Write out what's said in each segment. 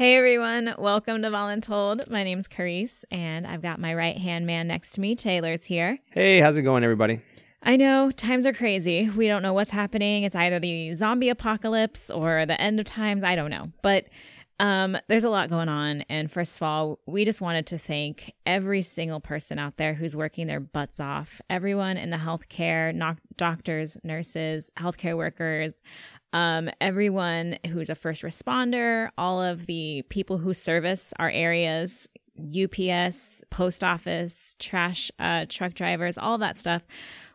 Hey everyone, welcome to Voluntold. My name's Carice, and I've got my right hand man next to me. Taylor's here. Hey, how's it going, everybody? I know times are crazy. We don't know what's happening. It's either the zombie apocalypse or the end of times. I don't know. But um, there's a lot going on. And first of all, we just wanted to thank every single person out there who's working their butts off. Everyone in the healthcare, no- doctors, nurses, healthcare workers, um, everyone who's a first responder, all of the people who service our areas, UPS, post office, trash uh, truck drivers, all that stuff.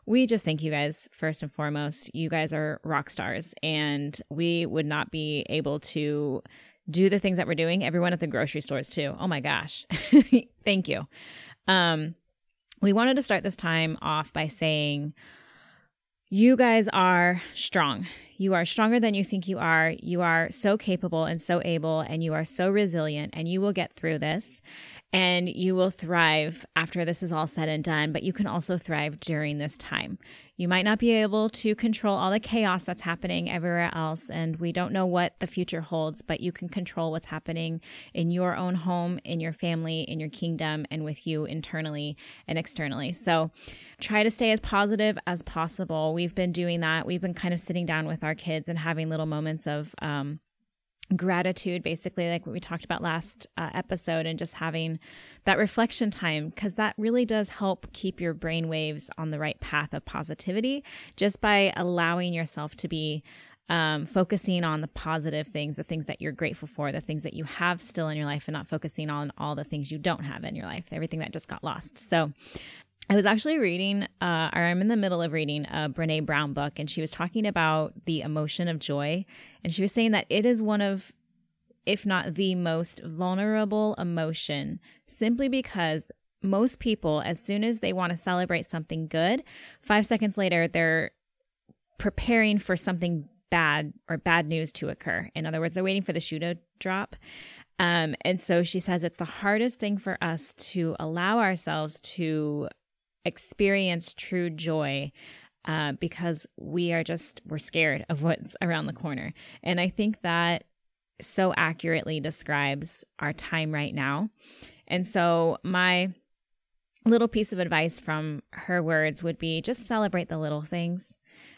We just thank you guys first and foremost. You guys are rock stars, and we would not be able to do the things that we're doing. Everyone at the grocery stores too. Oh my gosh, thank you. Um, we wanted to start this time off by saying, you guys are strong. You are stronger than you think you are. You are so capable and so able, and you are so resilient, and you will get through this and you will thrive after this is all said and done, but you can also thrive during this time. You might not be able to control all the chaos that's happening everywhere else, and we don't know what the future holds, but you can control what's happening in your own home, in your family, in your kingdom, and with you internally and externally. So try to stay as positive as possible. We've been doing that. We've been kind of sitting down with our kids and having little moments of, um, gratitude basically like what we talked about last uh, episode and just having that reflection time because that really does help keep your brain waves on the right path of positivity just by allowing yourself to be um, focusing on the positive things the things that you're grateful for the things that you have still in your life and not focusing on all the things you don't have in your life everything that just got lost. So I was actually reading, uh, or I'm in the middle of reading a Brene Brown book, and she was talking about the emotion of joy. And she was saying that it is one of, if not the most vulnerable emotion, simply because most people, as soon as they want to celebrate something good, five seconds later, they're preparing for something bad or bad news to occur. In other words, they're waiting for the shoe to drop. Um, and so she says it's the hardest thing for us to allow ourselves to experience true joy uh, because we are just we're scared of what's around the corner. And i think that so accurately describes our time right now. And so my little piece of advice from her words would be just celebrate the little things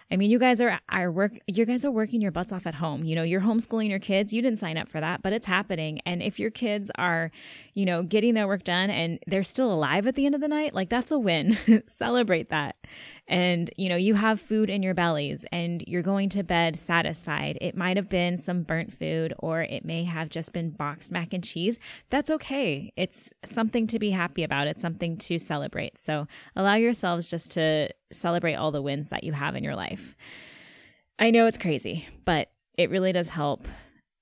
I mean, you guys are are work you guys are working your butts off at home. You know, you're homeschooling your kids. You didn't sign up for that, but it's happening. And if your kids are, you know, getting their work done and they're still alive at the end of the night, like that's a win. Celebrate that and you know you have food in your bellies and you're going to bed satisfied. It might have been some burnt food or it may have just been boxed mac and cheese. That's okay. It's something to be happy about. It's something to celebrate. So allow yourselves just to celebrate all the wins that you have in your life. I know it's crazy but it really does help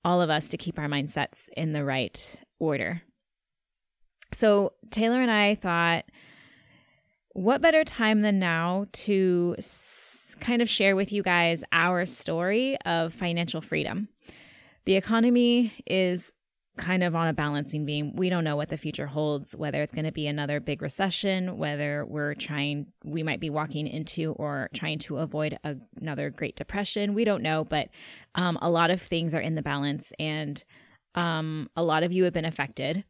all of us to keep our mindsets in the right order. So taylor and i thought what better time than now to s- kind of share with you guys our story of financial freedom? The economy is kind of on a balancing beam. We don't know what the future holds, whether it's going to be another big recession, whether we're trying, we might be walking into or trying to avoid a, another Great Depression. We don't know, but um, a lot of things are in the balance, and um, a lot of you have been affected.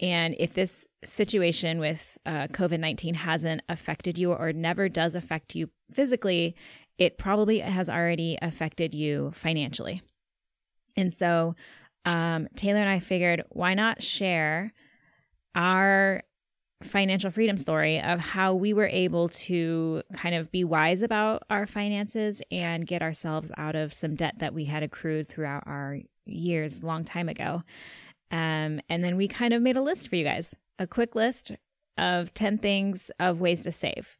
And if this situation with uh, COVID 19 hasn't affected you or never does affect you physically, it probably has already affected you financially. And so um, Taylor and I figured why not share our financial freedom story of how we were able to kind of be wise about our finances and get ourselves out of some debt that we had accrued throughout our years long time ago. Um, and then we kind of made a list for you guys a quick list of 10 things of ways to save.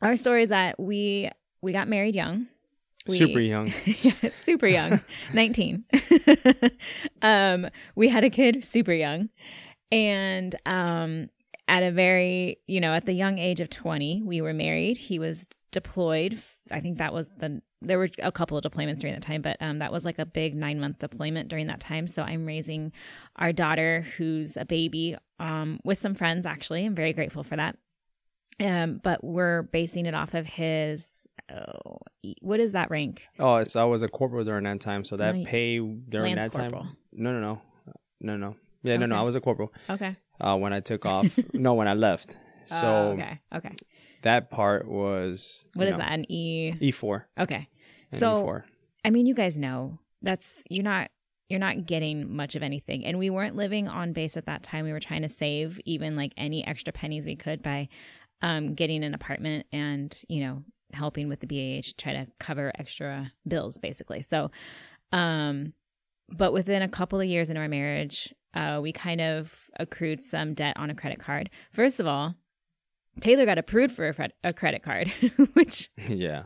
Our story is that we we got married young. We, super young. super young. 19. um, we had a kid super young. And um, at a very, you know, at the young age of 20, we were married. He was deployed. I think that was the there were a couple of deployments during that time, but um, that was like a big nine month deployment during that time. So I'm raising our daughter, who's a baby, um, with some friends. Actually, I'm very grateful for that. Um, but we're basing it off of his. Oh, what is that rank? Oh, so I was a corporal during that time. So that pay during Lance that corporal. time. No, no, no. no, no. Yeah, no, no. I was a corporal Okay. uh, when I took off. no, when I left. So Oh, okay. Okay. that part was what is know, that? An E. E four. Okay. So E4. I mean, you guys know that's you're not you're not getting much of anything, and we weren't living on base at that time. We were trying to save even like any extra pennies we could by um, getting an apartment and you know helping with the BAH to try to cover extra bills, basically. So, um, but within a couple of years into our marriage, uh, we kind of accrued some debt on a credit card. First of all, Taylor got approved for a, fred- a credit card, which yeah,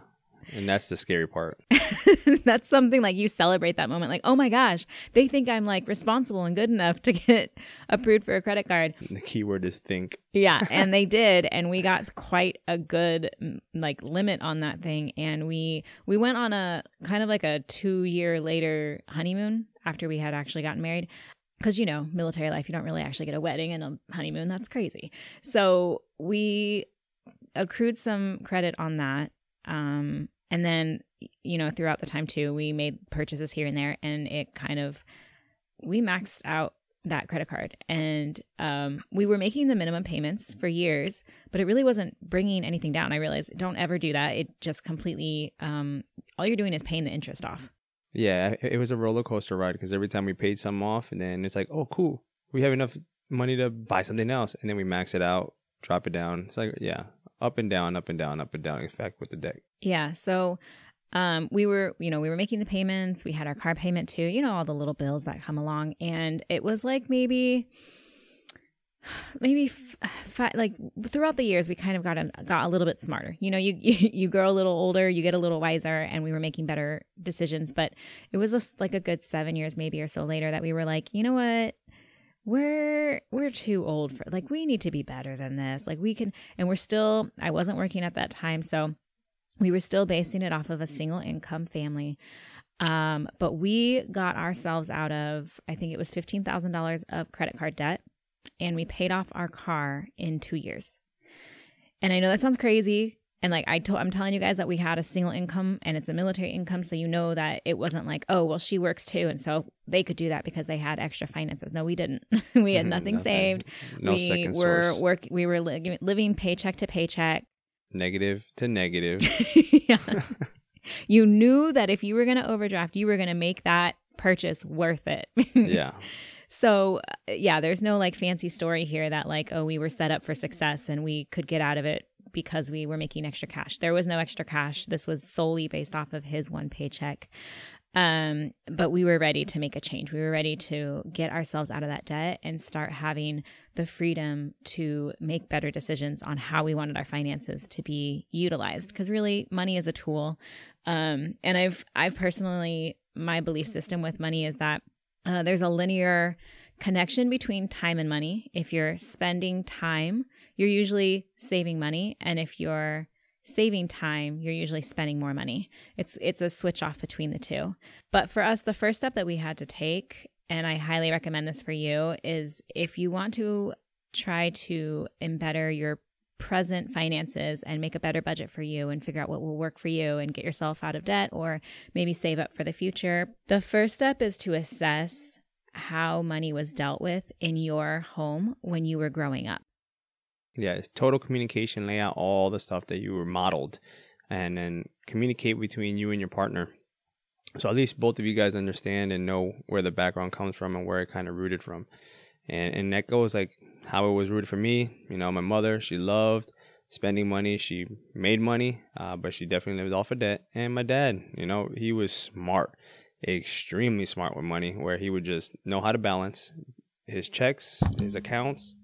and that's the scary part. that's something like you celebrate that moment like oh my gosh they think i'm like responsible and good enough to get approved for a credit card The key word is think. yeah and they did and we got quite a good like limit on that thing and we we went on a kind of like a two year later honeymoon after we had actually gotten married because you know military life you don't really actually get a wedding and a honeymoon that's crazy so we accrued some credit on that um and then you know throughout the time too we made purchases here and there and it kind of we maxed out that credit card and um, we were making the minimum payments for years but it really wasn't bringing anything down i realized don't ever do that it just completely um, all you're doing is paying the interest off Yeah, it was a roller coaster ride because every time we paid some off, and then it's like, oh, cool, we have enough money to buy something else, and then we max it out, drop it down. It's like, yeah, up and down, up and down, up and down. In fact, with the deck. Yeah so um, we were you know we were making the payments we had our car payment too you know all the little bills that come along and it was like maybe maybe f- fi- like throughout the years we kind of got a, got a little bit smarter. You know you, you you grow a little older you get a little wiser and we were making better decisions but it was just like a good seven years maybe or so later that we were like you know what? We're we're too old for like we need to be better than this. Like we can and we're still i wasn't working at that time so we were still basing it off of a single income family um, but we got ourselves out of i think it was $15000 of credit card debt and we paid off our car in two years and i know that sounds crazy and like I told, I'm telling you guys that we had a single income and it's a military income, so you know that it wasn't like, oh, well, she works too, and so they could do that because they had extra finances. No, we didn't. we had Mhm, nothing saved. No we second were source. work. We were li- living paycheck to paycheck. Negative to negative. yeah. you knew that if you were going to overdraft, you were going to make that purchase worth it. yeah. So, uh, yeah, there's no like fancy story here that like, oh, we were set up for success and we could get out of it because we were making extra cash. There was no extra cash. This was solely based off of his one paycheck. Um, but we were ready to make a change. We were ready to get ourselves out of that debt and start having the freedom to make better decisions on how we wanted our finances to be utilized. Because really, money is a tool. Um, and I've I've personally my belief system with money is that uh, there's a linear connection between time and money. If you're spending time, you're usually saving money, and if you're saving time, you're usually spending more money. It's it's a switch off between the two. But for us, the first step that we had to take, and I highly recommend this for you, is if you want to try to better your present finances and make a better budget for you and figure out what will work for you and get yourself out of debt or maybe save up for the future. The first step is to assess how money was dealt with in your home when you were growing up. Yeah, it's total communication, lay out all the stuff that you were modeled, and then communicate between you and your partner. So at least both of you guys understand and know where the background comes from and where it kind of rooted from. And and that goes like how it was rooted for me. You know, my mother, she loved spending money. She made money, uh, but she definitely lived off of debt. And my dad, you know, he was smart, extremely smart with money, where he would just know how to balance his checks, his accounts,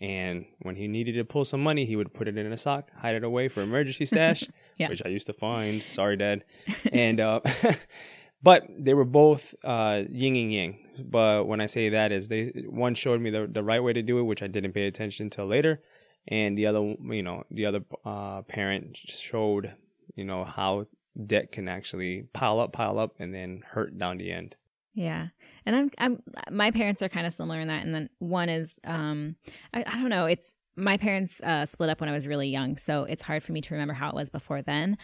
and when he needed to pull some money, he would put it in a sock, hide it away for emergency stash, Yeah. which I used to find. Sorry, Dad. and uh, but they were both uh, yin and yang. But when I say that, is they one showed me the the right way to do it, which I didn't pay attention till later, and the other, you know, the other uh, parent showed, you know, how debt can actually pile up, pile up, and then hurt down the end. Yeah. And I'm I'm my parents are kind of similar in that and then one is um I, I don't know, it's my parents uh, split up when I was really young, so it's hard for me to remember how it was before then.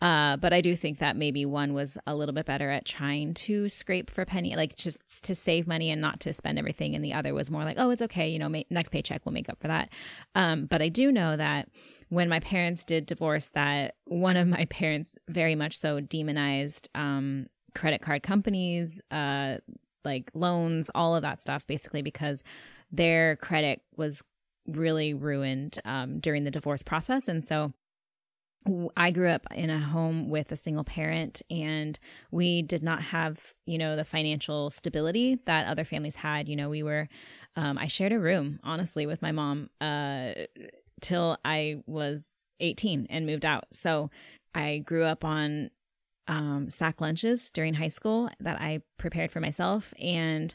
Uh, but I do think that maybe one was a little bit better at trying to scrape for penny, like just to save money and not to spend everything. And the other was more like, oh, it's okay, you know, ma- next paycheck will make up for that. Um, but I do know that when my parents did divorce, that one of my parents very much so demonized um, credit card companies, uh, like loans, all of that stuff, basically because their credit was really ruined um, during the divorce process. And so I grew up in a home with a single parent, and we did not have, you know, the financial stability that other families had. You know, we were, um, I shared a room, honestly, with my mom uh, till I was 18 and moved out. So I grew up on um, sack lunches during high school that I prepared for myself, and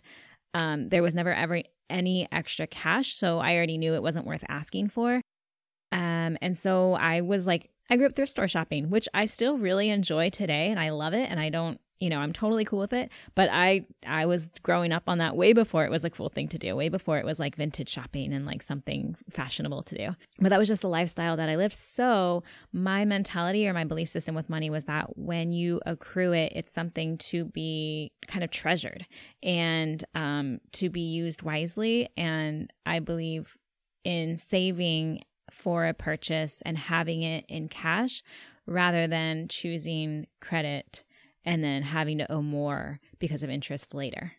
um, there was never ever any extra cash. So I already knew it wasn't worth asking for. Um, and so I was like I grew up thrift store shopping, which I still really enjoy today and I love it and I don't, you know, I'm totally cool with it, but I I was growing up on that way before it was a cool thing to do, way before it was like vintage shopping and like something fashionable to do. But that was just the lifestyle that I lived. So, my mentality or my belief system with money was that when you accrue it, it's something to be kind of treasured and um to be used wisely and I believe in saving for a purchase and having it in cash rather than choosing credit and then having to owe more because of interest later.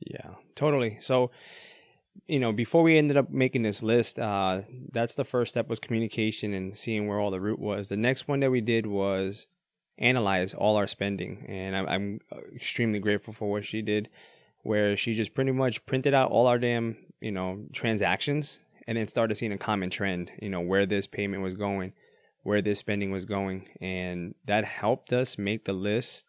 Yeah, totally. So, you know, before we ended up making this list, uh, that's the first step was communication and seeing where all the root was. The next one that we did was analyze all our spending, and I'm, I'm extremely grateful for what she did, where she just pretty much printed out all our damn, you know, transactions and then started seeing a common trend, you know, where this payment was going, where this spending was going. And that helped us make the list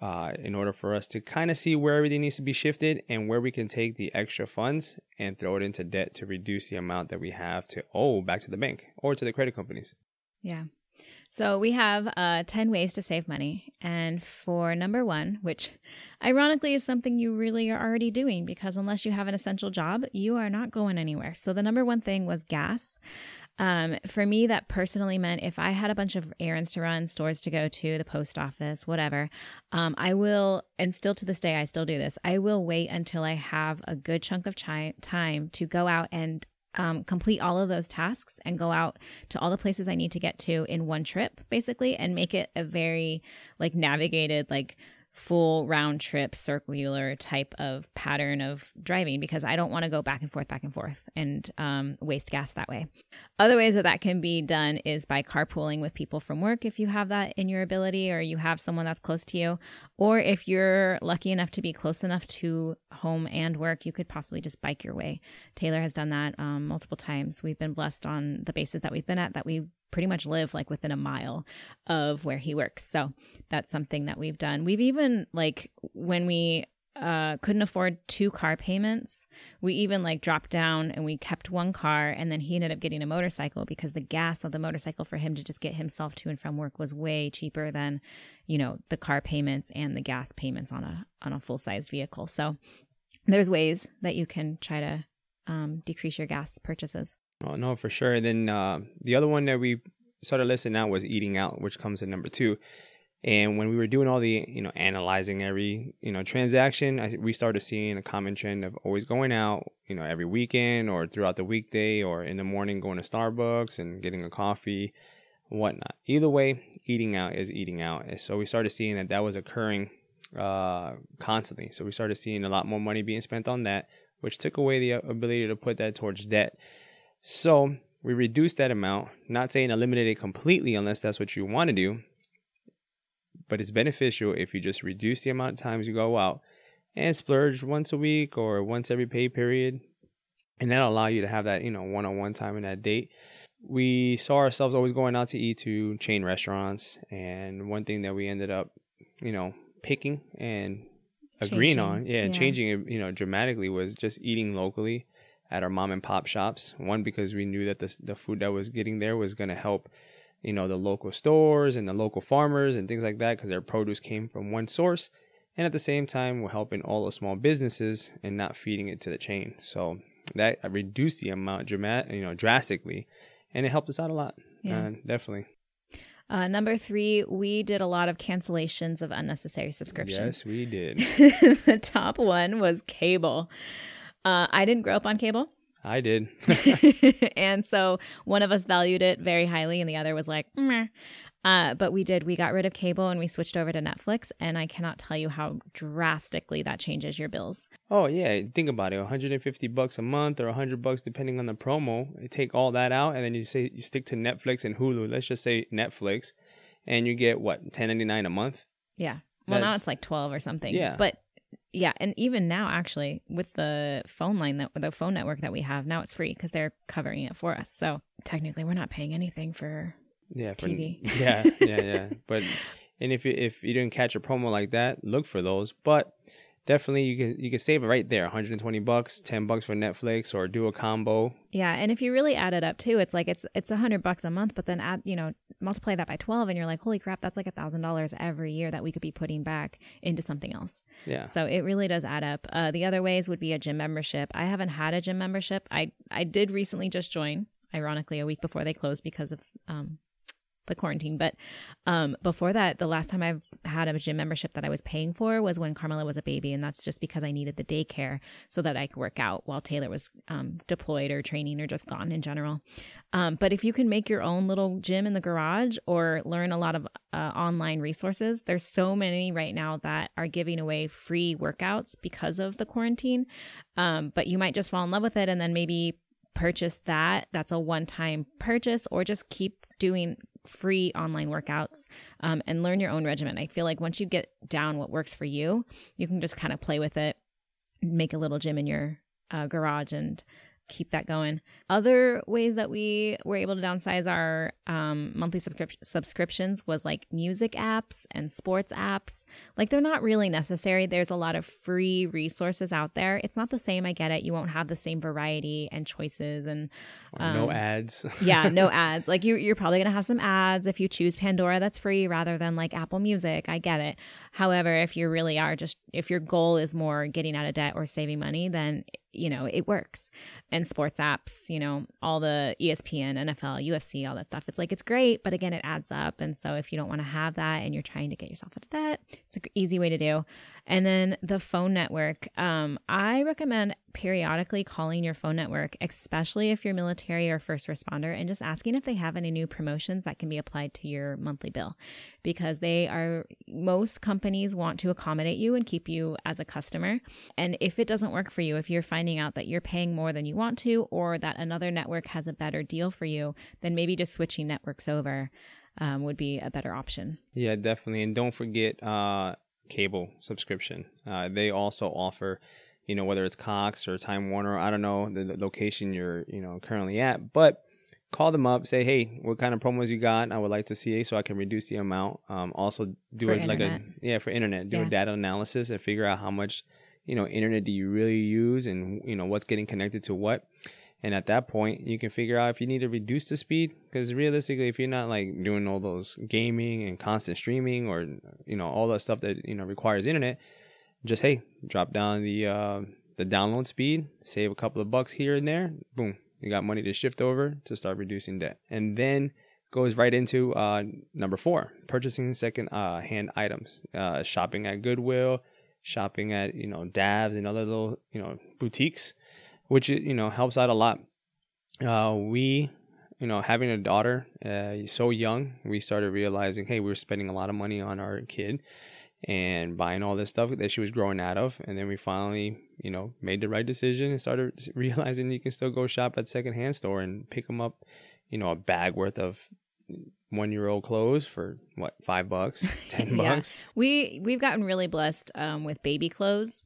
uh, in order for us to kind of see where everything needs to be shifted and where we can take the extra funds and throw it into debt to reduce the amount that we have to owe back to the bank or to the credit companies. Yeah. So we have uh, 10 ways to save money. And for number one, which ironically is something you really are already doing because unless you have an essential job, you are not going anywhere. So the number one thing was gas. Um, for me, that personally meant if I had a bunch of errands to run, stores to go to, the post office, whatever, um, I will, and still to this day, I still do this. I will wait until I have a good chunk of chi- time to go out and um, complete all of those tasks and go out to all the places I need to get to in one trip, basically, and make it a very like navigated, like full round trip circular type of pattern of driving because I don't want to go back and forth, back and forth and um, waste gas that way. Other ways that that can be done is by carpooling with people from work if you have that in your ability or you have someone that's close to you. Or if you're lucky enough to be close enough to home and work, you could possibly just bike your way. Taylor has done that um, multiple times. We've been blessed on the bases that we've been at that we pretty much live like within a mile of where he works. So that's something that we've done. We've even like when we uh, couldn't afford two car payments, we even like dropped down and we kept one car and then he ended up getting a motorcycle because the gas of the motorcycle for him to just get himself to and from work was way cheaper than, you know, the car payments and the gas payments on a on a full sized vehicle. So there's ways that you can try to um, decrease your gas purchases. Oh no, for sure. And then uh, the other one that we started listing out was eating out, which comes in number two. And when we were doing all the, you know, analyzing every, you know, transaction, I, we started seeing a common trend of always going out, you know, every weekend or throughout the weekday or in the morning going to Starbucks and getting a coffee, whatnot. Either way, eating out is eating out. And so we started seeing that that was occurring uh, constantly. So we started seeing a lot more money being spent on that, which took away the ability to put that towards debt. So we reduce that amount, not saying eliminate it completely unless that's what you want to do, but it's beneficial if you just reduce the amount of times you go out and splurge once a week or once every pay period. And that'll allow you to have that, you know, one on one time in that date. We saw ourselves always going out to eat to chain restaurants. And one thing that we ended up, you know, picking and agreeing changing, on, yeah, and yeah. changing it, you know, dramatically was just eating locally at our mom and pop shops. One because we knew that the the food that was getting there was going to help, you know, the local stores and the local farmers and things like that because their produce came from one source. And at the same time, we're helping all the small businesses and not feeding it to the chain. So that reduced the amount dramatic, you know, drastically, and it helped us out a lot. Yeah. Uh, definitely. Uh, number three, we did a lot of cancellations of unnecessary subscriptions. Yes, we did. the top one was cable. Uh, I didn't grow up on cable. I did. and so one of us valued it very highly, and the other was like, Meh. Uh, but we did. We got rid of cable and we switched over to Netflix. And I cannot tell you how drastically that changes your bills. Oh yeah, think about it. 150 bucks a month or 100 bucks depending on the promo. You take all that out and then you say you stick to Netflix and Hulu. Let's just say Netflix, and you get what 10.99 a month. Yeah. Well, now it's like 12 or something. Yeah. But yeah, and even now, actually, with the phone line that the phone network that we have now, it's free because they're covering it for us. So technically, we're not paying anything for. Yeah, for, TV. Yeah, yeah, yeah. But and if you if you didn't catch a promo like that, look for those. But definitely you can you can save it right there. 120 bucks, 10 bucks for Netflix, or do a combo. Yeah, and if you really add it up too, it's like it's it's a hundred bucks a month, but then add you know multiply that by twelve, and you're like, holy crap, that's like a thousand dollars every year that we could be putting back into something else. Yeah, So it really does add up. Uh, the other ways would be a gym membership. I haven't had a gym membership. I I did recently just join, ironically, a week before they closed because of um, the quarantine. But um, before that, the last time I've had a gym membership that I was paying for was when Carmela was a baby, and that's just because I needed the daycare so that I could work out while Taylor was um, deployed or training or just gone in general. Um, but if you can make your own little gym in the garage or learn a lot of uh, online resources, there's so many right now that are giving away free workouts because of the quarantine. Um, but you might just fall in love with it and then maybe purchase that. That's a one time purchase or just keep doing free online workouts um, and learn your own regimen. I feel like once you get down what works for you, you can just kind of play with it, make a little gym in your uh, garage and keep that going. Other ways that we were able to downsize our um, monthly subscrip- subscriptions was like music apps and sports apps. Like they're not really necessary. There's a lot of free resources out there. It's not the same. I get it. You won't have the same variety and choices and Or no um, ads. yeah, no ads. Like you, you're probably gonna have some ads if you choose Pandora. That's free rather than like Apple Music. I get it. However, if you really are just if your goal is more getting out of debt or saving money, then you know it works. And sports apps, you know, all the ESPN, NFL, UFC, all that stuff. It's like it's great, but again, it adds up. And so if you don't want to have that and you're trying to get yourself out of debt, it's an easy way to do. And then the phone network. Um, I recommend periodically calling your phone network, especially if you're military or first responder, and just asking if they have any new promotions that can be applied to your monthly bill. Because they are, most companies want to accommodate you and keep you as a customer. And if it doesn't work for you, if you're finding out that you're paying more than you want to, or that another network has a better deal for you, then maybe just switching networks over um, would be a better option. Yeah, definitely. And don't forget uh, cable subscription. Uh, they also offer, you know, whether it's Cox or Time Warner, I don't know the, the location you're, you know, currently at, but call them up, say, hey, what kind of promos you got? I would like to see so I can reduce the amount. Um, also do For it like a yeah for internet, do Yeah. a data analysis and figure out how much, you know, internet do you really use and you know what's getting connected to what. And at that point, you can figure out if you need to reduce the speed. Because realistically, if you're not like doing all those gaming and constant streaming or you know all that stuff that you know requires internet, just hey, drop down the uh, the download speed, save a couple of bucks here and there. Boom, you got money to shift over to start reducing debt. And then goes right into uh, number four, purchasing second uh, hand items, uh, shopping at Goodwill, shopping at you know Davs and other little you know boutiques which you know helps out a lot. Uh, we, you know, having a daughter uh, so young, we started realizing, hey, we were spending a lot of money on our kid and buying all this stuff that she was growing out of, and then we finally, you know, made the right decision and started realizing you can still go shop at secondhand store and pick them up, you know, a bag worth of one year old clothes for what five bucks, ten Yeah. bucks. We we've gotten really blessed um, with baby clothes.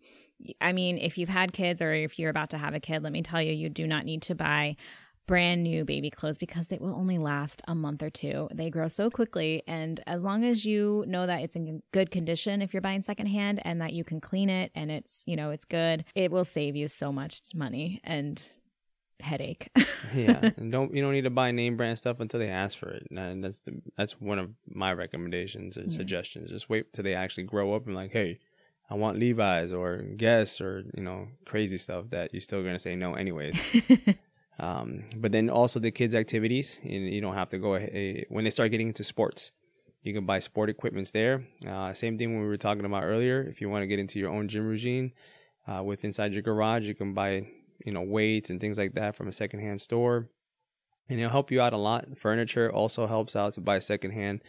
I mean, if you've had kids or if you're about to have a kid, let me tell you, you do not need to buy brand new baby clothes because they will only last a month or two. They grow so quickly, and as long as you know that it's in good condition, if you're buying secondhand, and that you can clean it and it's you know it's good, it will save you so much money and headache. yeah, and don't you don't need to buy name brand stuff until they ask for it. And that's the that's one of my recommendations and Yeah. suggestions. Just wait till they actually grow up and like, hey, I want Levi's or Guess or you know crazy stuff that you're still gonna say no anyways. um, but then also the kids' activities, and you don't have to go ahead, when they start getting into sports. You can buy sport equipments there. Uh, same thing when we were talking about earlier. If you want to get into your own gym routine, uh, with inside your garage, you can buy you know weights and things like that from a secondhand store, and it'll help you out a lot. Furniture also helps out to buy secondhand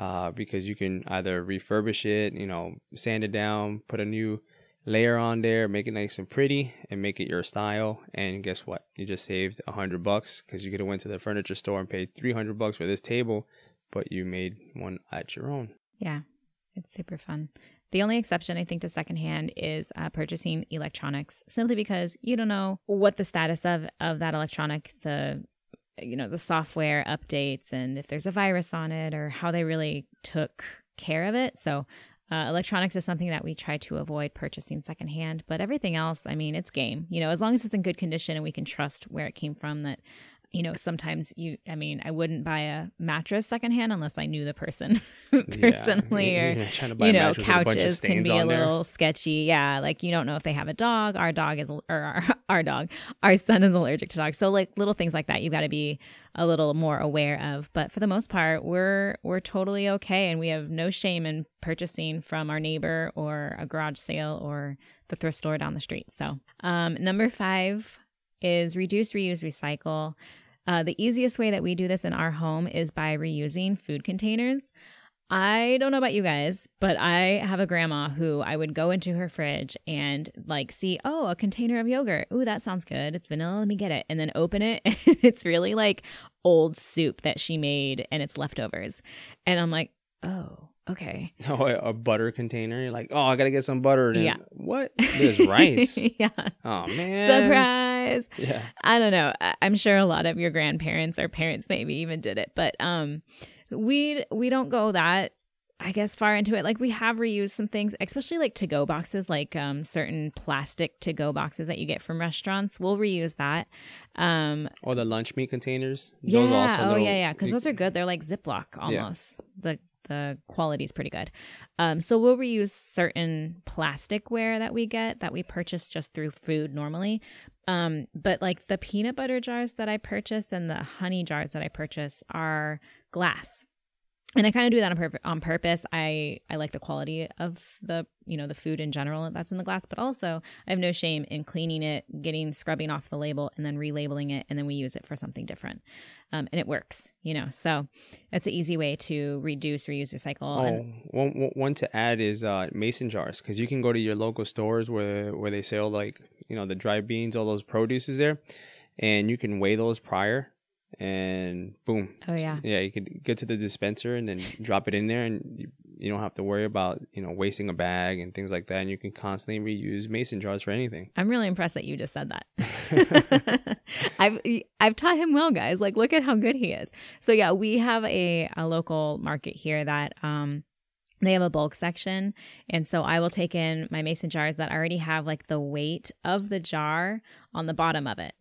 uh, because you can either refurbish it, you know, sand it down, put a new layer on there, make it nice and pretty, and make it your style. And guess what? You just saved a hundred bucks because you could have went to the furniture store and paid three hundred bucks for this table, but you made one at your own. Yeah, it's super fun. The only exception, I think, to secondhand is uh, purchasing electronics, simply because you don't know what the status of of that electronic, the you know the software updates, and if there's a virus on it, or how they really took care of it. So. Uh, electronics is something that we try to avoid purchasing secondhand, but everything else, I mean, it's game. You know, as long as it's in good condition and we can trust where it came from, that you know, sometimes you, I mean, I wouldn't buy a mattress secondhand unless I knew the person personally, yeah. or, you know, couches can be a little there. sketchy. Yeah. Like you don't know if they have a dog. Our dog is, or our, our dog, our son is allergic to dogs. So like little things like that, you got to be a little more aware of. But for the most part, we're, we're totally okay. And we have no shame in purchasing from our neighbor or a garage sale or the thrift store down the street. So, um, number five is reduce, reuse, recycle. Uh, the easiest way that we do this in our home is by reusing food containers. I don't know about you guys, but I have a grandma who I would go into her fridge and like see, oh, a container of yogurt. Ooh, that sounds good. It's vanilla. Let me get it. And then open it. And it's really like old soup that she made and it's leftovers. And I'm like, oh, okay. Oh, a butter container. You're like, oh, I gotta get some butter. And yeah. What? There's rice. yeah. Oh man. Surprise. Yeah. I don't know. I'm sure a lot of your grandparents or parents maybe even did it, but um, we we don't go that I guess far into it. Like we have reused some things, especially like to go boxes, like um, certain plastic to go boxes that you get from restaurants. We'll reuse that. Um, or the lunch meat containers. Yeah. oh, yeah, yeah. Because those are good. They're like Ziploc almost. Yeah. The the quality is pretty good. Um, so we'll reuse certain plasticware that we get that we purchase just through food normally. Um, but like the peanut butter jars that I purchase and the honey jars that I purchase are glass and I kind of do that on, pur- on purpose. I I like the quality of the you know the food in general that's in the glass, but also I have no shame in cleaning it, getting scrubbing off the label, and then relabeling it, and then we use it for something different, um, and it works. You know, so that's an easy way to reduce, reuse, recycle. Oh, and- one, one to add is uh, mason jars because you can go to your local stores where where they sell like you know the dry beans, all those produces there, and you can weigh those prior and boom. Oh yeah. Yeah, you could get to the dispenser and then drop it in there, and you, you don't have to worry about you know wasting a bag and things like that. And you can constantly reuse mason jars for anything. I'm really impressed that you just said that. I've I've taught him well, guys. Like, look at how good he is. So yeah, we have a a local market here that um they have a bulk section and so i will take in my mason jars that already have like the weight of the jar on the bottom of it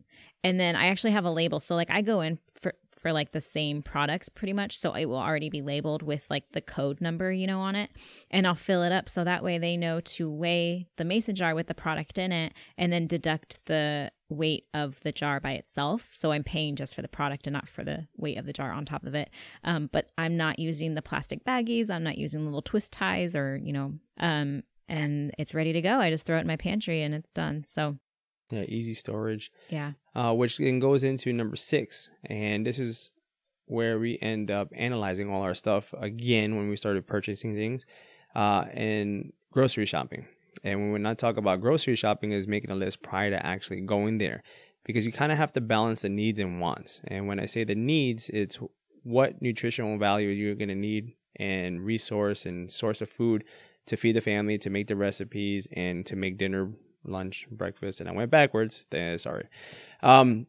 and then I actually have a label. So like I go in for for like the same products pretty much. So it will already be labeled with like the code number, you know, on it. And I'll fill it up so that way they know to weigh the mason jar with the product in it and then deduct the weight of the jar by itself. So I'm paying just for the product and not for the weight of the jar on top of it. Um, but I'm not using the plastic baggies. I'm not using little twist ties or, you know, um, and it's ready to go. I just throw it in my pantry and it's done. So yeah, easy storage. Yeah. Uh, which then goes into number six, and this is where we end up analyzing all our stuff again when we started purchasing things, uh, and grocery shopping. And when we not talk about grocery shopping, is making a list prior to actually going there, because you kind of have to balance the needs and wants. And when I say the needs, it's what nutritional value you're going to need and resource and source of food to feed the family, to make the recipes, and to make dinner lunch, breakfast, and I went backwards. Sorry. Um,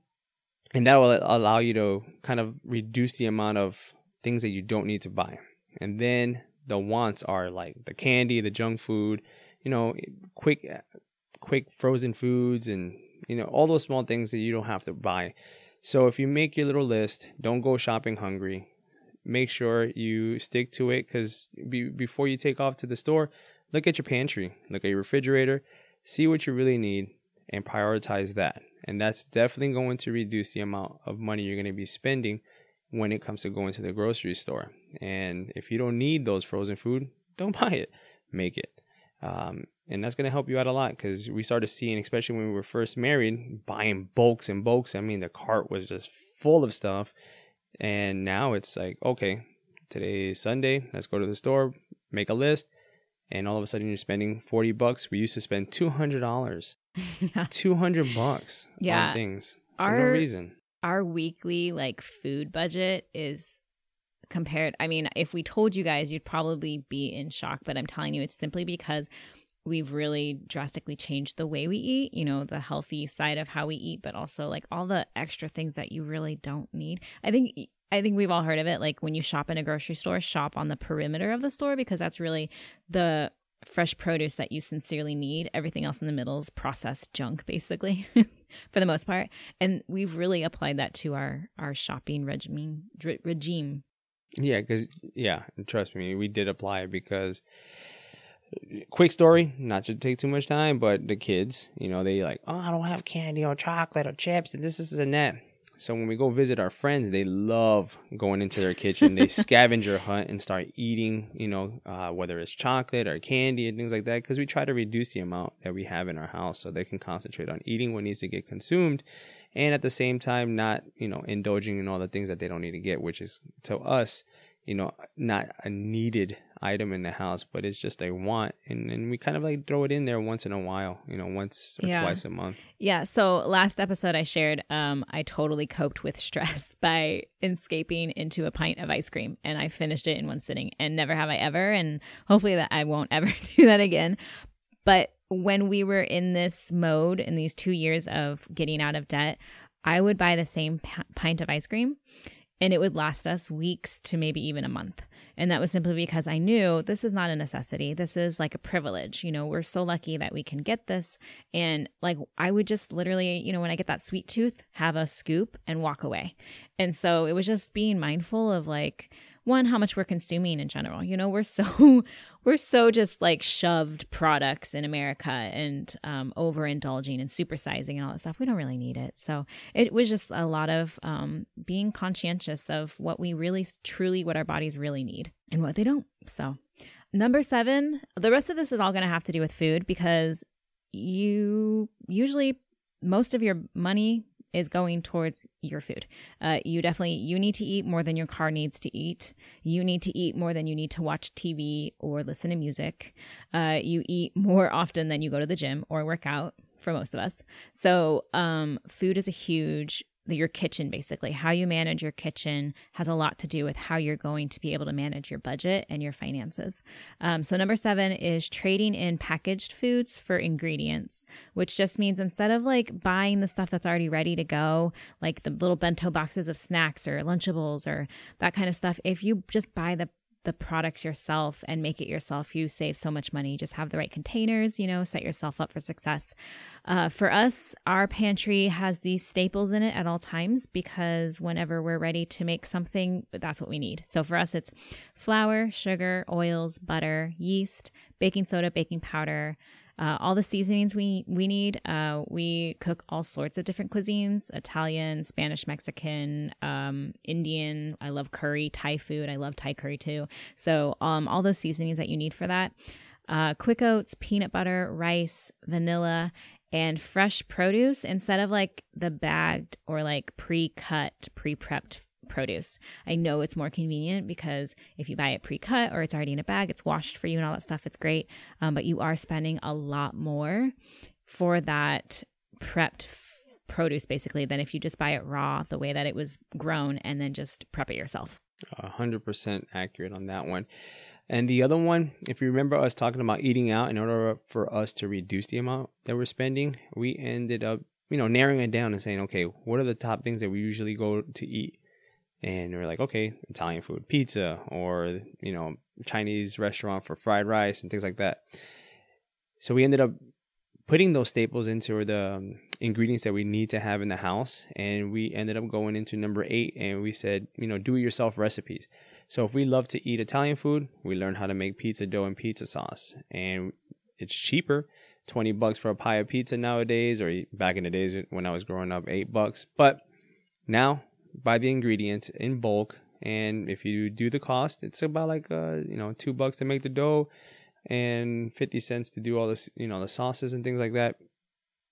and that will allow you to kind of reduce the amount of things that you don't need to buy. And then the wants are like the candy, the junk food, you know, quick, quick frozen foods, and you know all those small things that you don't have to buy. So if you make your little list, don't go shopping hungry. Make sure you stick to it because be, before you take off to the store, look at your pantry, look at your refrigerator, see what you really need, and prioritize that. And that's definitely going to reduce the amount of money you're going to be spending when it comes to going to the grocery store. And if you don't need those frozen food, don't buy it, make it. Um, and that's going to help you out a lot because we started seeing, especially when we were first married, buying bulks and bulks. I mean, the cart was just full of stuff. And now it's like, okay, today is Sunday. Let's go to the store, make a list. And all of a sudden you're spending 40 bucks. We used to spend $200. yeah. 200 bucks yeah. on things for our, no reason. Our weekly like food budget is compared. I mean, if we told you guys, you'd probably be in shock, but I'm telling you, it's simply because we've really drastically changed the way we eat, you know, the healthy side of how we eat, but also like all the extra things that you really don't need. I think I think we've all heard of it like when you shop in a grocery store, shop on the perimeter of the store because that's really the fresh produce that you sincerely need. Everything else in the middle is processed junk basically for the most part. And we've really applied that to our our shopping regime regime. Yeah, cuz yeah, trust me, we did apply because quick story, not to take too much time, but the kids, you know, they like, oh, I don't have candy or chocolate or chips and this, is and that. So when we go visit our friends, they love going into their kitchen. They scavenger hunt and start eating, you know, uh, whether it's chocolate or candy and things like that, because we try to reduce the amount that we have in our house so they can concentrate on eating what needs to get consumed, and at the same time not, you know, indulging in all the things that they don't need to get, which is to us you know, not a needed item in the house, but it's just a want. And, and we kind of like throw it in there once in a while, you know, once or yeah. twice a month. Yeah. So last episode I shared, um, I totally coped with stress by escaping into a pint of ice cream and I finished it in one sitting and never have I ever. And hopefully that I won't ever do that again. But when we were in this mode in these two years of getting out of debt, I would buy the same p- pint of ice cream and it would last us weeks to maybe even a month. And that was simply because I knew this is not a necessity. This is like a privilege. You know, we're so lucky that we can get this. And like, I would just literally, you know, when I get that sweet tooth, have a scoop and walk away. And so it was just being mindful of like, one how much we're consuming in general. You know we're so we're so just like shoved products in america and um, overindulging and supersizing and all that stuff. We don't really need it. So it was just a lot of um, being conscientious of what we really truly what our bodies really need and what they don't. So number seven the rest of this is all going to have to do with food because you usually most of your money is going towards your food. Uh, you definitely you need to eat more than your car needs to eat. You need to eat more than you need to watch TV or listen to music. Uh, you eat more often than you go to the gym or work out for most of us. So um, food is a huge your kitchen basically. How you manage your kitchen has a lot to do with how you're going to be able to manage your budget and your finances. Um, so number seven is trading in packaged foods for ingredients which just means instead of like buying the stuff that's already ready to go like the little bento boxes of snacks or lunchables or that kind of stuff if you just buy the the products yourself and make it yourself, you save so much money. Just have the right containers, you know, set yourself up for success. Uh, for us, our pantry has these staples in it at all times because whenever we're ready to make something, that's what we need. So for us, it's flour, sugar, oils, butter, yeast, baking soda, baking powder, uh, all the seasonings we we need. Uh, we cook all sorts of different cuisines: Italian, Spanish, Mexican, um, Indian. I love curry, Thai food. I love Thai curry too. So um, all those seasonings that you need for that. Uh, quick oats, peanut butter, rice, vanilla, and fresh produce instead of like the bagged or like pre-cut, pre-prepped produce. I know it's more convenient because if you buy it pre cut or it's already in a bag, it's washed for you and all that stuff. It's great. Um, but you are spending a lot more for that prepped produce basically than if you just buy it raw the way that it was grown and then just prep it yourself. 100% accurate on that one. And the other one, if you remember us talking about eating out in order for us to reduce the amount that we're spending, we ended up, you know, narrowing it down and saying, okay, what are the top things that we usually go to eat? And we are like, okay, Italian food, pizza, or you know, Chinese restaurant for fried rice and things like that. So we ended up putting those staples into the um, ingredients that we need to have in the house, and we ended up going into number eight, and we said, you know, do it yourself recipes. So if we love to eat Italian food, we learn how to make pizza dough and pizza sauce, and it's cheaper. 20 bucks for a pie of pizza nowadays, or back in the days when I was growing up, 8 bucks. But now, buy the ingredients in bulk, and if you do the cost, it's about like, uh, you know, 2 bucks to make the dough and 50 cents to do all this, you know, the sauces and things like that.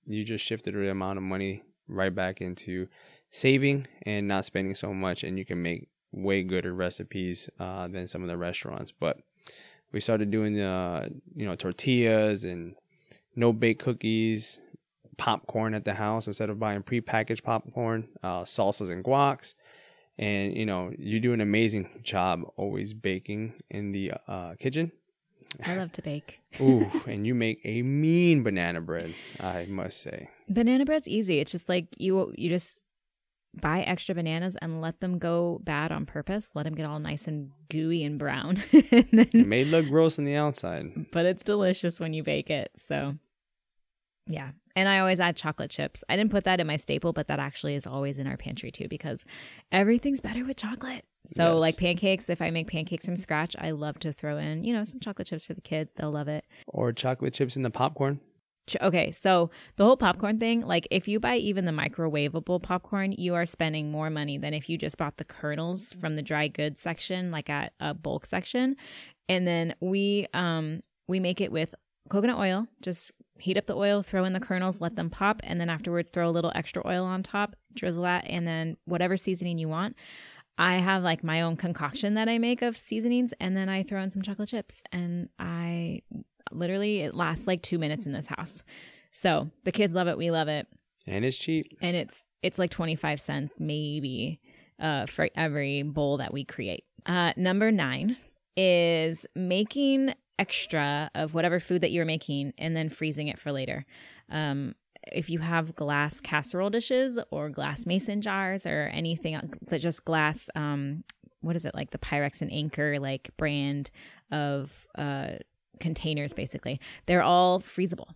You just shifted the amount of money right back into saving and not spending so much, and you can make way gooder recipes uh, than some of the restaurants. But we started doing the uh, you know tortillas and no bake cookies, popcorn at the house instead of buying prepackaged popcorn, uh, salsas and guacs. And you know you do an amazing job always baking in the uh, kitchen. I love to bake. Ooh, and you make a mean banana bread, I must say. Banana bread's easy. It's just like you you just buy extra bananas and let them go bad on purpose. Let them get all nice and gooey and brown. and then, it may look gross on the outside, but it's delicious when you bake it. So, yeah. And I always add chocolate chips. I didn't put that in my staple, but that actually is always in our pantry too because everything's better with chocolate. So, yes. like pancakes, if I make pancakes from scratch, I love to throw in, you know, some chocolate chips for the kids. They'll love it. Or chocolate chips in the popcorn okay, so the whole popcorn thing, like if you buy even the microwavable popcorn, you are spending more money than if you just bought the kernels from the dry goods section, like at a bulk section. And then we um we make it with coconut oil, just heat up the oil, throw in the kernels, let them pop, and then afterwards throw a little extra oil on top, drizzle that, and then whatever seasoning you want. I have like my own concoction that I make of seasonings, and then I throw in some chocolate chips, and I Literally, it lasts like two minutes in this house. So the kids love it. We love it. And it's cheap. And it's it's like 25 cents maybe uh, for every bowl that we create. Uh, number nine is making extra of whatever food that you're making and then freezing it for later. Um, if you have glass casserole dishes or glass mason jars or anything just glass, um, what is it like the Pyrex and Anchor like brand of uh, containers basically. They're all freezable.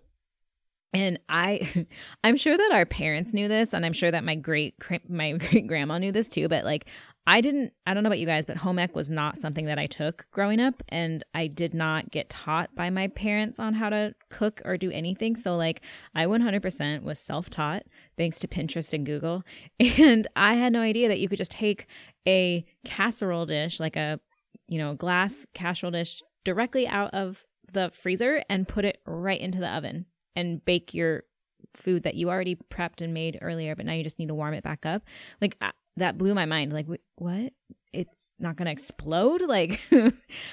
And I I'm sure that our parents knew this and I'm sure that my great my great grandma knew this too, but like I didn't I don't know about you guys, but home ec was not something that I took growing up and I did not get taught by my parents on how to cook or do anything. So like I 100% was self-taught thanks to Pinterest and Google. And I had no idea that you could just take a casserole dish like a you know, glass casserole dish directly out of the freezer and put it right into the oven and bake your food that you already prepped and made earlier, but now you just need to warm it back up. Like that blew my mind. Like, what? It's not going to explode? Like,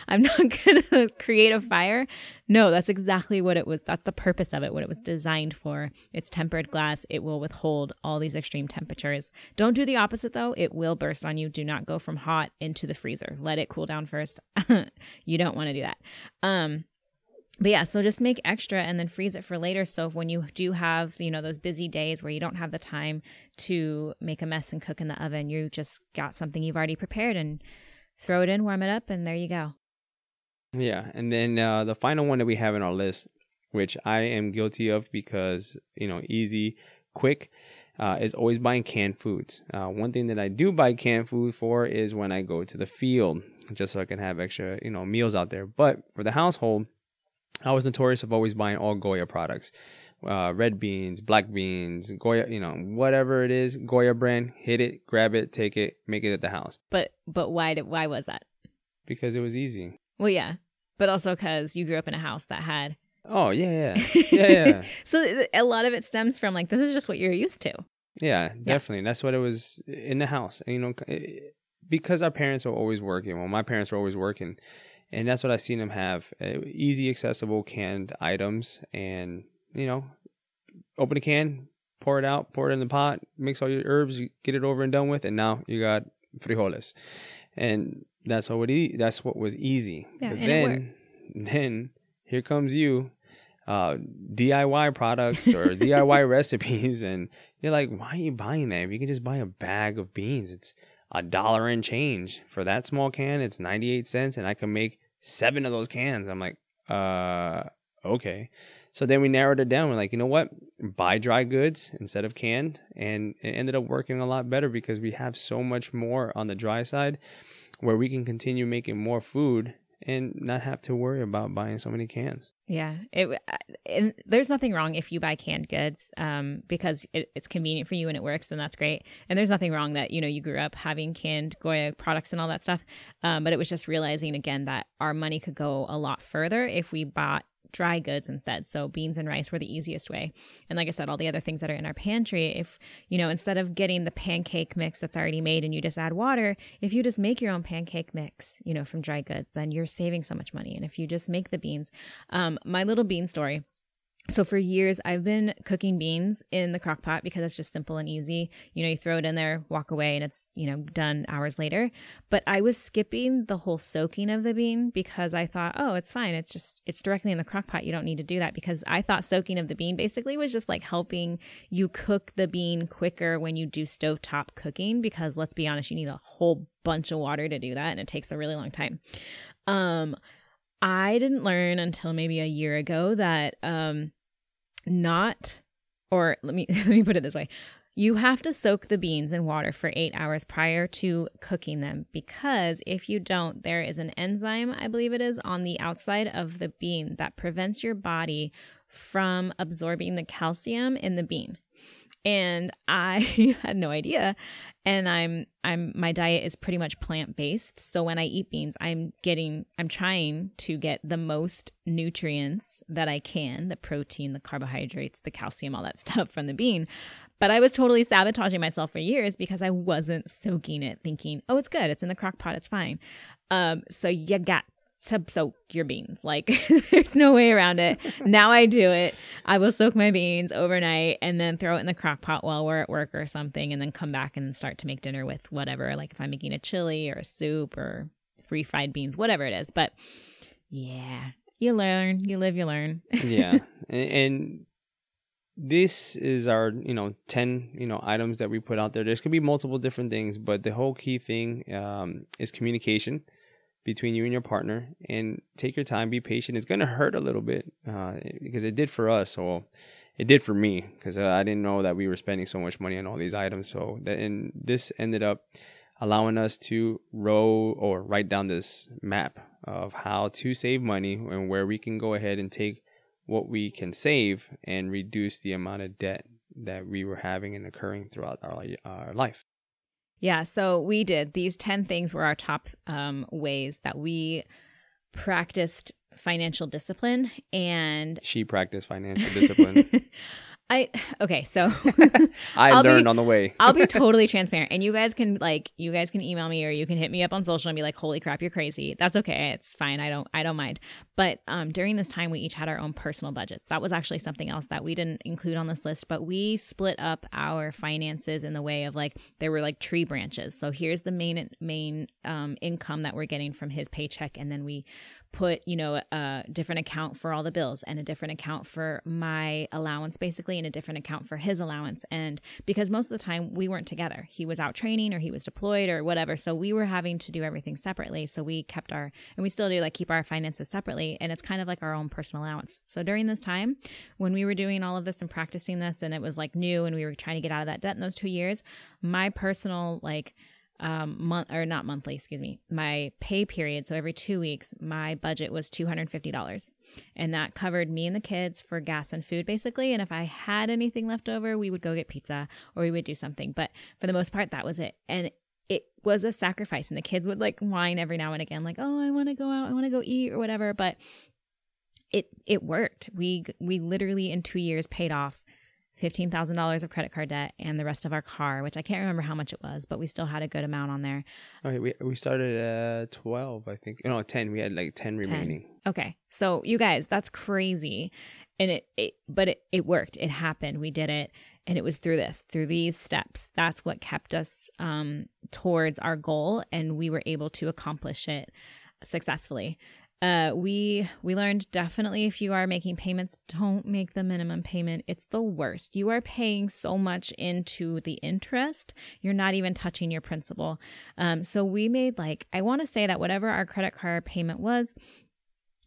I'm not going to create a fire? No, that's exactly what it was. That's the purpose of it, what it was designed for. It's tempered glass. It will withhold all these extreme temperatures. Don't do the opposite, though. It will burst on you. Do not go from hot into the freezer. Let it cool down first. you don't want to do that. Um, but yeah, so just make extra and then freeze it for later. So when you do have, you know, those busy days where you don't have the time to make a mess and cook in the oven, you just got something you've already prepared and throw it in, warm it up, and there you go. Yeah. And then uh, the final one that we have in our list, which I am guilty of because, you know, easy, quick, uh, is always buying canned foods. Uh, one thing that I do buy canned food for is when I go to the field, just so I can have extra, you know, meals out there. But for the household, I was notorious of always buying all Goya products. Uh, red beans, black beans, Goya, you know, whatever it is, Goya brand, hit it, grab it, take it, make it at the house. But but why did why was that? Because it was easy. Well, yeah, but also because you grew up in a house that had. Oh yeah, yeah, yeah, yeah. so a lot of it stems from like this is just what you're used to. Yeah, definitely. Yeah. That's what it was in the house. You know, because our parents were always working. Well, my parents were always working and that's what I've seen them have: uh, easy, accessible canned items, and you know, open a can, pour it out, pour it in the pot, mix all your herbs, get it over and done with, and now you got frijoles, and that's what would that's what was easy. Yeah, but then, then here comes you, uh, DIY products or DIY recipes, and you're like, why are you buying that? If you can just buy a bag of beans, it's a dollar and change for that small can. It's 98 cents and I can make seven of those cans. I'm like, uh, okay. So then we narrowed it down. We're like, you know what? Buy dry goods instead of canned. And it ended up working a lot better because we have so much more on the dry side. where we can continue making more food and not have to worry about buying so many cans. Yeah, it and there's nothing wrong if you buy canned goods, um, because it, it's convenient for you and it works, and that's great. And there's nothing wrong that you know you grew up having canned Goya products and all that stuff. Um, but it was just realizing again that our money could go a lot further if we bought dry goods instead. So beans and rice were the easiest way. And like I said, all the other things that are in our pantry, if, you know, instead of getting the pancake mix that's already made and you just add water, if you just make your own pancake mix, you know, from dry goods, then you're saving so much money. And if you just make the beans, um, my little bean story so for years I've been cooking beans in the crock pot because it's just simple and easy. You know, you throw it in there, walk away and it's, you know, done hours later. But I was skipping the whole soaking of the bean because I thought, "Oh, it's fine. It's just it's directly in the crock pot. You don't need to do that." Because I thought soaking of the bean basically was just like helping you cook the bean quicker when you do stovetop cooking because let's be honest, you need a whole bunch of water to do that and it takes a really long time. Um I didn't learn until maybe a year ago that um not or let me let me put it this way. You have to soak the beans in water for eight hours prior to cooking them because if you don't, there is an enzyme, I believe it is, on the outside of the bean that prevents your body from absorbing the calcium in the bean and I had no idea. And I'm I'm my diet is pretty much plant based. So when I eat beans, I'm getting I'm trying to get the most nutrients that I can, the protein, the carbohydrates, the calcium, all that stuff from the bean. But I was totally sabotaging myself for years because I wasn't soaking it, thinking, oh, it's good. It's in the crock pot. It's fine. Um, so you got to soak your beans. Like there's no way around it. now I do it. I will soak my beans overnight and then throw it in the crock pot while we're at work or something and then come back and start to make dinner with whatever. Like if I'm making a chili or a soup or free fried beans, whatever it is. But yeah, you learn, you live, you learn. yeah. And, this is our, you know, 10, you know, items that we put out there. There's going to be multiple different things, but the whole key thing um, is communication between you and your partner and take your time be patient. It's going to hurt a little bit uh, because it did for us so it did for me because uh, i didn't know that we were spending so much money on all these items. So and this ended up allowing us to row or write down this map of how to save money and where we can go ahead and take what we can save and reduce the amount of debt that we were having and occurring throughout our, our life yeah, so we did. These 10 things were our top um, ways that we practiced financial discipline and she practiced financial discipline I okay, so I I'll learned be, on the way. I'll be totally transparent, and you guys can like you guys can email me or you can hit me up on social and be like, "Holy crap, you're crazy." That's okay. It's fine. I don't I don't mind. But um, during this time, we each had our own personal budgets. That was actually something else that we didn't include on this list, but we split up our finances in the way of like there were like tree branches. So here's the main main um, income that we're getting from his paycheck, and then we put, you know, a different account for all the bills and a different account for my allowance, basically, and a different account for his allowance. And because most of the time we weren't together, he was out training or he was deployed or whatever. So we were having to do everything separately. So we kept our, and we still do like keep our finances separately. And it's kind of like our own personal allowance. So during this time, when we were doing all of this and practicing this, and it was like new and we were trying to get out of that debt in those two years, my personal, like, um month or not monthly excuse me my pay period. So every two weeks my budget was $250 and that covered me and the kids for gas and food basically. And if i had anything left over we would go get pizza or we would do something. But for the most part that was it. And it was a sacrifice. And the kids would like whine every now and again like oh i want to go out. I want to go eat or whatever. But it it worked. We we literally in two years paid off $15,000 of credit card debt and the rest of our car, which I can't remember how much it was, but we still had a good amount on there. Okay, we, we started at 12, I think. No, 10. We had like 10 remaining. 10. Okay. So, you guys, that's crazy. And it, it but it, it worked. It happened. We did it. And it was through this, through these steps. That's what kept us um, towards our goal. And we were able to accomplish it successfully. Uh, we we learned definitely if you are making payments, don't make the minimum payment. It's the worst. You are paying so much into the interest, you're not even touching your principal. Um, so we made like I want to say that whatever our credit card payment was,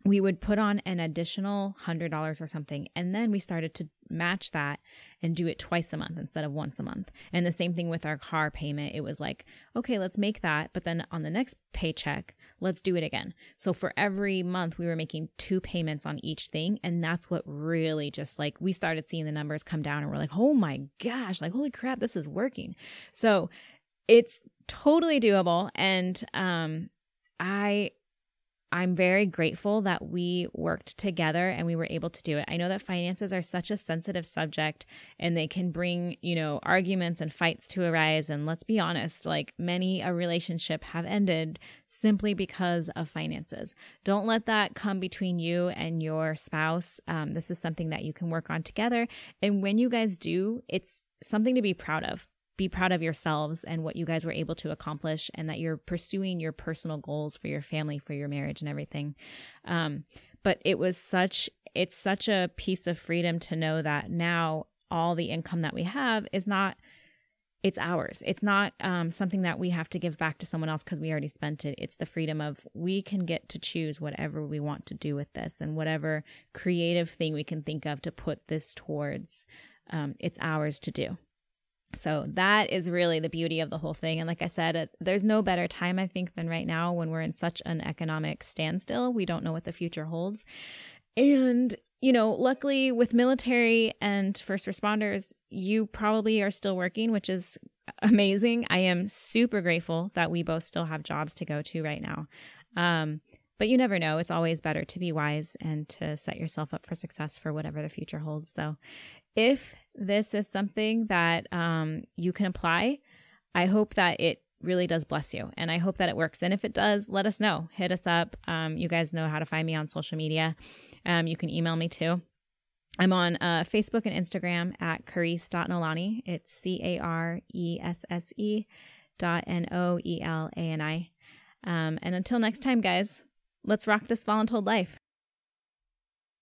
we would put on an additional $100 or something. And then we started to match that and do it twice a month instead of once a month. And the same thing with our car payment. It was like, okay, let's make that. But then on the next paycheck, let's do it again. So for every month, we were making two payments on each thing. And that's what really just like we started seeing the numbers come down and we're like, oh my gosh, like, holy crap, this is working. So it's totally doable. And, um, I I'm very grateful that we worked together and we were able to do it. I know that finances are such a sensitive subject and they can bring, you know, arguments and fights to arise. And let's be honest, like many a relationship have ended simply because of finances. Don't let that come between you and your spouse. Um, this is something that you can work on together. And when you guys do, it's something to be proud of be proud of yourselves and what you guys were able to accomplish and that you're pursuing your personal goals for your family for your marriage and everything. Um, but it was such it's such a piece of freedom to know that now all the income that we have is not it's ours. It's not um, something that we have to give back to someone else because we already spent it. It's the freedom of we can get to choose whatever we want to do with this and whatever creative thing we can think of to put this towards um, it's ours to do so that is really the beauty of the whole thing. And like I said, there's no better time, I think, than right now when we're in such an economic standstill. We don't know what the future holds. And, you know, luckily with military and first responders, you probably are still working, which is amazing. I am super grateful that we both still have jobs to go to right now. Um, but you never know. It's always better to be wise and to set yourself up for success for whatever the future holds. So if this is something that um, you can apply, I hope that it really does bless you and I hope that it works. And if it does, let us know. Hit us up. Um, you guys know how to find me on social media. Um, you can email me too. I'm on uh, Facebook and Instagram at caresse.noelani. It's C A R E S S E dot N O E L A N I. Um, and until next time, guys, let's rock this voluntold life.